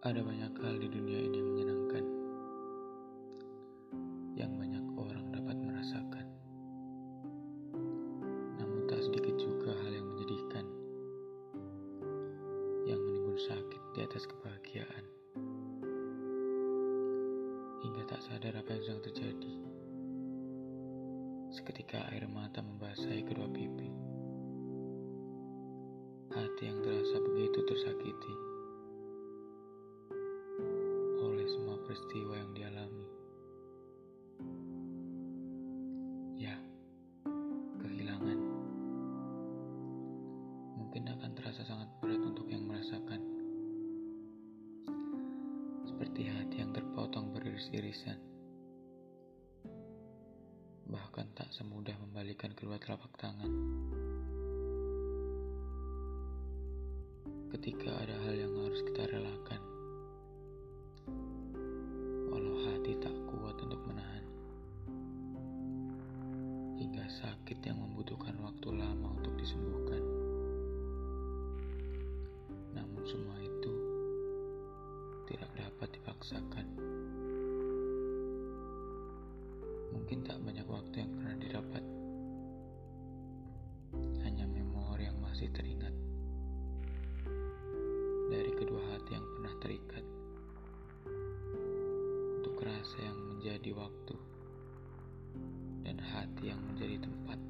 Ada banyak hal di dunia ini yang menyenangkan, yang banyak orang dapat merasakan. Namun tak sedikit juga hal yang menyedihkan, yang menimbun sakit di atas kebahagiaan. Hingga tak sadar apa yang sedang terjadi. Seketika air mata membasahi kedua pipi. Hati yang terasa begitu tersakiti Seperti hati yang terpotong beriris-irisan. Bahkan tak semudah membalikan kedua telapak tangan. ketika ada hal yang harus kita relakan. Walau hati tak kuat untuk menahan. Hingga sakit yang membutuhkan waktu tidak dapat dipaksakan. Mungkin tak banyak waktu yang pernah didapat. Hanya memori yang masih teringat dari kedua hati yang pernah terikat untuk rasa yang menjadi waktu dan hati yang menjadi tempat.